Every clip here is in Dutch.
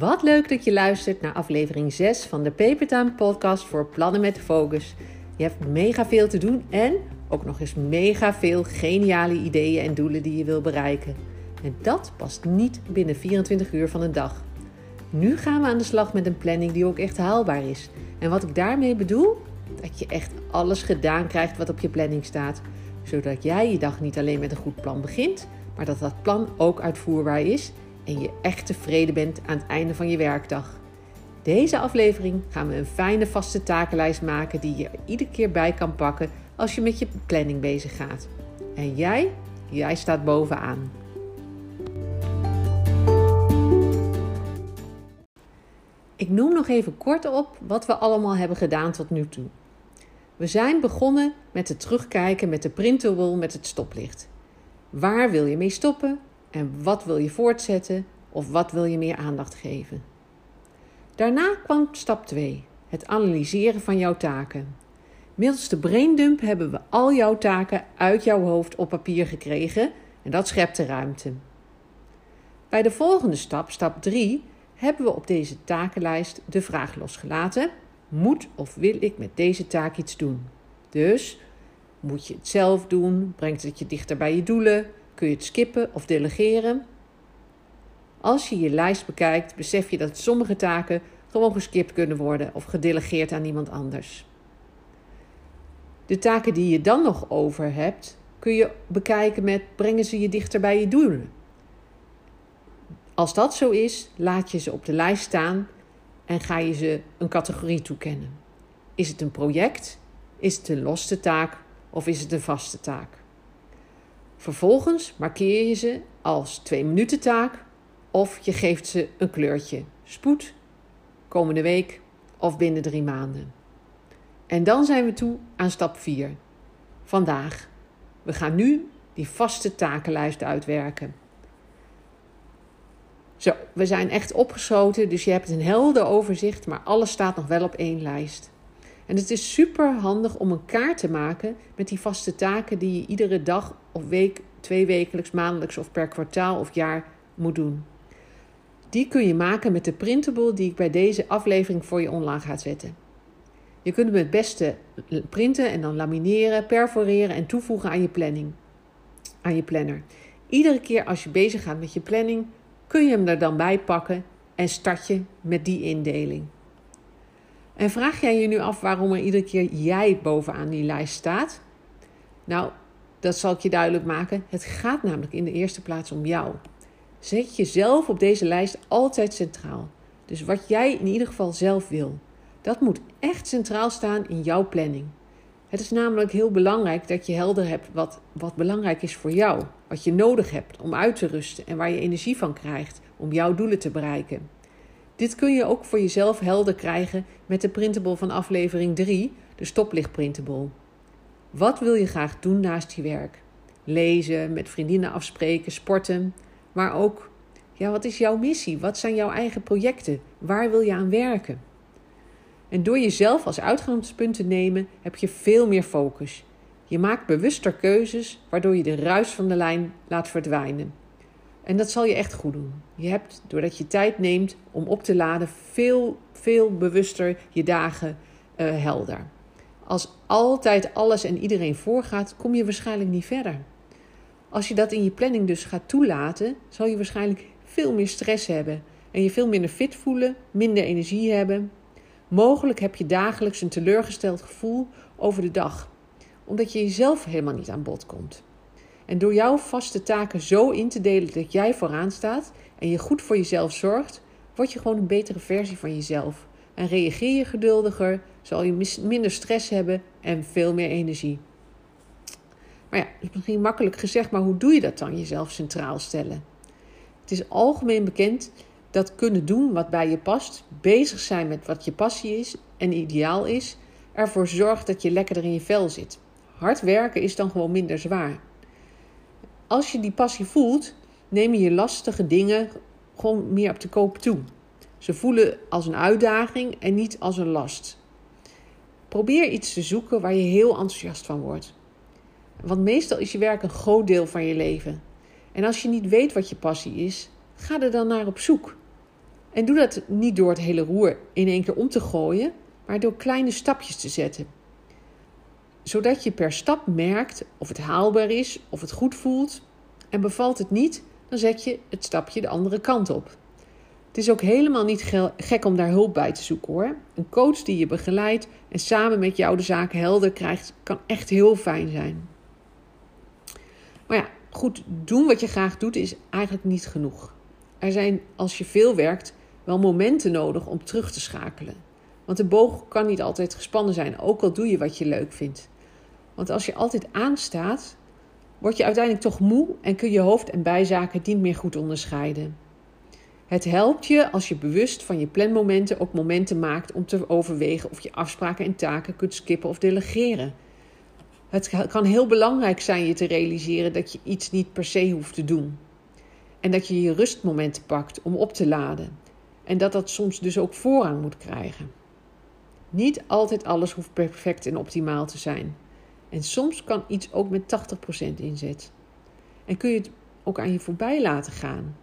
Wat leuk dat je luistert naar aflevering 6 van de Papertime podcast voor plannen met focus. Je hebt mega veel te doen en ook nog eens mega veel geniale ideeën en doelen die je wil bereiken. En dat past niet binnen 24 uur van een dag. Nu gaan we aan de slag met een planning die ook echt haalbaar is. En wat ik daarmee bedoel? Dat je echt alles gedaan krijgt wat op je planning staat. Zodat jij je dag niet alleen met een goed plan begint, maar dat dat plan ook uitvoerbaar is en je echt tevreden bent aan het einde van je werkdag. Deze aflevering gaan we een fijne vaste takenlijst maken die je er iedere keer bij kan pakken als je met je planning bezig gaat. En jij, jij staat bovenaan. Ik noem nog even kort op wat we allemaal hebben gedaan tot nu toe. We zijn begonnen met het terugkijken met de printable met het stoplicht. Waar wil je mee stoppen en wat wil je voortzetten of wat wil je meer aandacht geven? Daarna kwam stap 2, het analyseren van jouw taken. Middels de braindump hebben we al jouw taken uit jouw hoofd op papier gekregen en dat schept de ruimte. Bij de volgende stap, stap 3, hebben we op deze takenlijst de vraag losgelaten: moet of wil ik met deze taak iets doen? Dus moet je het zelf doen? Brengt het je dichter bij je doelen? Kun je het skippen of delegeren? Als je je lijst bekijkt, besef je dat sommige taken gewoon geskipt kunnen worden of gedelegeerd aan iemand anders. De taken die je dan nog over hebt, kun je bekijken met brengen ze je dichter bij je doelen. Als dat zo is, laat je ze op de lijst staan en ga je ze een categorie toekennen. Is het een project? Is het een losse taak of is het een vaste taak? Vervolgens markeer je ze als twee minuten taak of je geeft ze een kleurtje. Spoed, komende week of binnen drie maanden. En dan zijn we toe aan stap 4. Vandaag. We gaan nu die vaste takenlijst uitwerken. Zo, we zijn echt opgeschoten, dus je hebt een helder overzicht, maar alles staat nog wel op één lijst. En het is super handig om een kaart te maken met die vaste taken die je iedere dag of week, twee wekelijks, maandelijks of per kwartaal of jaar moet doen. Die kun je maken met de printable die ik bij deze aflevering voor je online ga zetten. Je kunt hem het beste printen en dan lamineren, perforeren en toevoegen aan je planning. Aan je planner. Iedere keer als je bezig gaat met je planning, kun je hem er dan bij pakken en start je met die indeling. En vraag jij je nu af waarom er iedere keer jij bovenaan die lijst staat? Nou, dat zal ik je duidelijk maken. Het gaat namelijk in de eerste plaats om jou. Zet jezelf op deze lijst altijd centraal. Dus wat jij in ieder geval zelf wil. Dat moet echt centraal staan in jouw planning. Het is namelijk heel belangrijk dat je helder hebt wat, wat belangrijk is voor jou. Wat je nodig hebt om uit te rusten en waar je energie van krijgt om jouw doelen te bereiken. Dit kun je ook voor jezelf helder krijgen met de printable van aflevering 3, de stoplicht printable. Wat wil je graag doen naast je werk? Lezen, met vriendinnen afspreken, sporten, maar ook ja, wat is jouw missie? Wat zijn jouw eigen projecten? Waar wil je aan werken? En door jezelf als uitgangspunt te nemen, heb je veel meer focus. Je maakt bewuster keuzes, waardoor je de ruis van de lijn laat verdwijnen. En dat zal je echt goed doen. Je hebt, doordat je tijd neemt om op te laden, veel, veel bewuster je dagen uh, helder. Als altijd alles en iedereen voorgaat, kom je waarschijnlijk niet verder. Als je dat in je planning dus gaat toelaten, zal je waarschijnlijk veel meer stress hebben en je veel minder fit voelen, minder energie hebben. Mogelijk heb je dagelijks een teleurgesteld gevoel over de dag, omdat je jezelf helemaal niet aan bod komt. En door jouw vaste taken zo in te delen dat jij vooraan staat en je goed voor jezelf zorgt, word je gewoon een betere versie van jezelf. En reageer je geduldiger, zal je minder stress hebben en veel meer energie. Maar ja, dat is misschien makkelijk gezegd, maar hoe doe je dat dan, jezelf centraal stellen? Het is algemeen bekend dat kunnen doen wat bij je past, bezig zijn met wat je passie is en ideaal is, ervoor zorgt dat je lekkerder in je vel zit. Hard werken is dan gewoon minder zwaar. Als je die passie voelt, neem je je lastige dingen gewoon meer op de koop toe. Ze voelen als een uitdaging en niet als een last. Probeer iets te zoeken waar je heel enthousiast van wordt. Want meestal is je werk een groot deel van je leven. En als je niet weet wat je passie is, ga er dan naar op zoek. En doe dat niet door het hele roer in één keer om te gooien, maar door kleine stapjes te zetten. Zodat je per stap merkt of het haalbaar is, of het goed voelt. En bevalt het niet, dan zet je het stapje de andere kant op. Het is ook helemaal niet gek om daar hulp bij te zoeken hoor. Een coach die je begeleidt en samen met jou de zaken helder krijgt, kan echt heel fijn zijn. Maar ja, goed, doen wat je graag doet is eigenlijk niet genoeg. Er zijn, als je veel werkt, wel momenten nodig om terug te schakelen. Want de boog kan niet altijd gespannen zijn, ook al doe je wat je leuk vindt. Want als je altijd aanstaat, word je uiteindelijk toch moe en kun je hoofd- en bijzaken niet meer goed onderscheiden. Het helpt je als je bewust van je planmomenten ook momenten maakt om te overwegen of je afspraken en taken kunt skippen of delegeren. Het kan heel belangrijk zijn je te realiseren dat je iets niet per se hoeft te doen. En dat je je rustmomenten pakt om op te laden. En dat dat soms dus ook voorrang moet krijgen. Niet altijd alles hoeft perfect en optimaal te zijn. En soms kan iets ook met 80% inzet. En kun je het ook aan je voorbij laten gaan.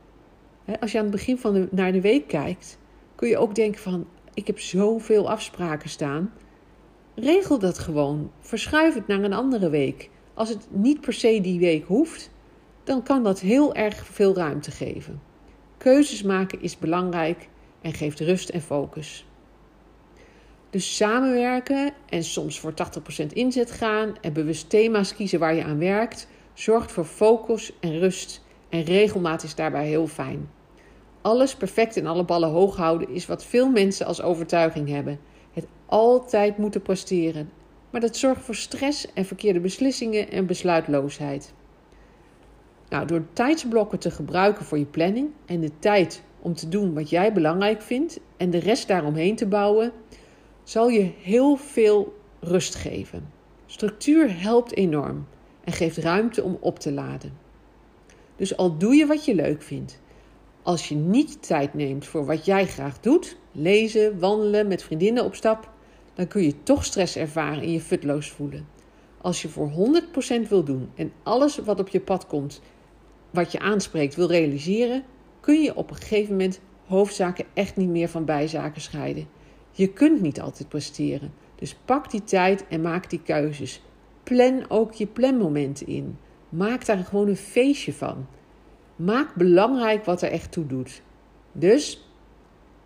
Als je aan het begin van de, naar de week kijkt, kun je ook denken van ik heb zoveel afspraken staan. Regel dat gewoon. Verschuif het naar een andere week. Als het niet per se die week hoeft, dan kan dat heel erg veel ruimte geven. Keuzes maken is belangrijk en geeft rust en focus. Dus samenwerken en soms voor 80% inzet gaan en bewust thema's kiezen waar je aan werkt, zorgt voor focus en rust en regelmaat is daarbij heel fijn. Alles perfect en alle ballen hoog houden is wat veel mensen als overtuiging hebben. Het altijd moeten presteren. Maar dat zorgt voor stress en verkeerde beslissingen en besluitloosheid. Nou, door tijdsblokken te gebruiken voor je planning en de tijd om te doen wat jij belangrijk vindt en de rest daaromheen te bouwen, zal je heel veel rust geven. Structuur helpt enorm en geeft ruimte om op te laden. Dus al doe je wat je leuk vindt, als je niet tijd neemt voor wat jij graag doet, lezen, wandelen, met vriendinnen op stap, dan kun je toch stress ervaren en je futloos voelen. Als je voor 100% wil doen en alles wat op je pad komt, wat je aanspreekt, wil realiseren, kun je op een gegeven moment hoofdzaken echt niet meer van bijzaken scheiden. Je kunt niet altijd presteren. Dus pak die tijd en maak die keuzes. Plan ook je planmomenten in. Maak daar gewoon een feestje van. Maak belangrijk wat er echt toe doet. Dus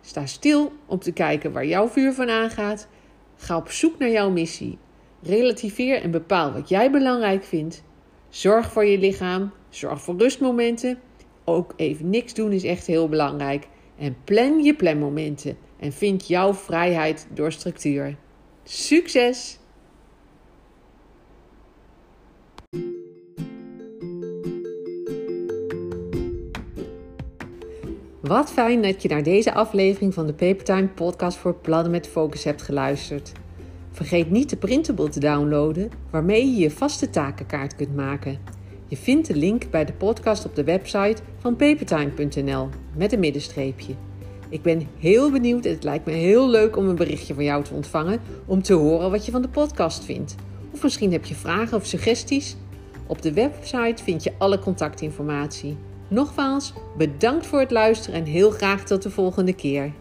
sta stil om te kijken waar jouw vuur van aangaat. Ga op zoek naar jouw missie. Relativeer en bepaal wat jij belangrijk vindt. Zorg voor je lichaam. Zorg voor rustmomenten. Ook even niks doen is echt heel belangrijk. En plan je planmomenten. En vind jouw vrijheid door structuur. Succes! Wat fijn dat je naar deze aflevering van de Papertime podcast voor plannen met focus hebt geluisterd. Vergeet niet de printable te downloaden waarmee je je vaste takenkaart kunt maken. Je vindt de link bij de podcast op de website van papertime.nl met een middenstreepje. Ik ben heel benieuwd en het lijkt me heel leuk om een berichtje van jou te ontvangen om te horen wat je van de podcast vindt. Of misschien heb je vragen of suggesties. Op de website vind je alle contactinformatie. Nogmaals, bedankt voor het luisteren en heel graag tot de volgende keer.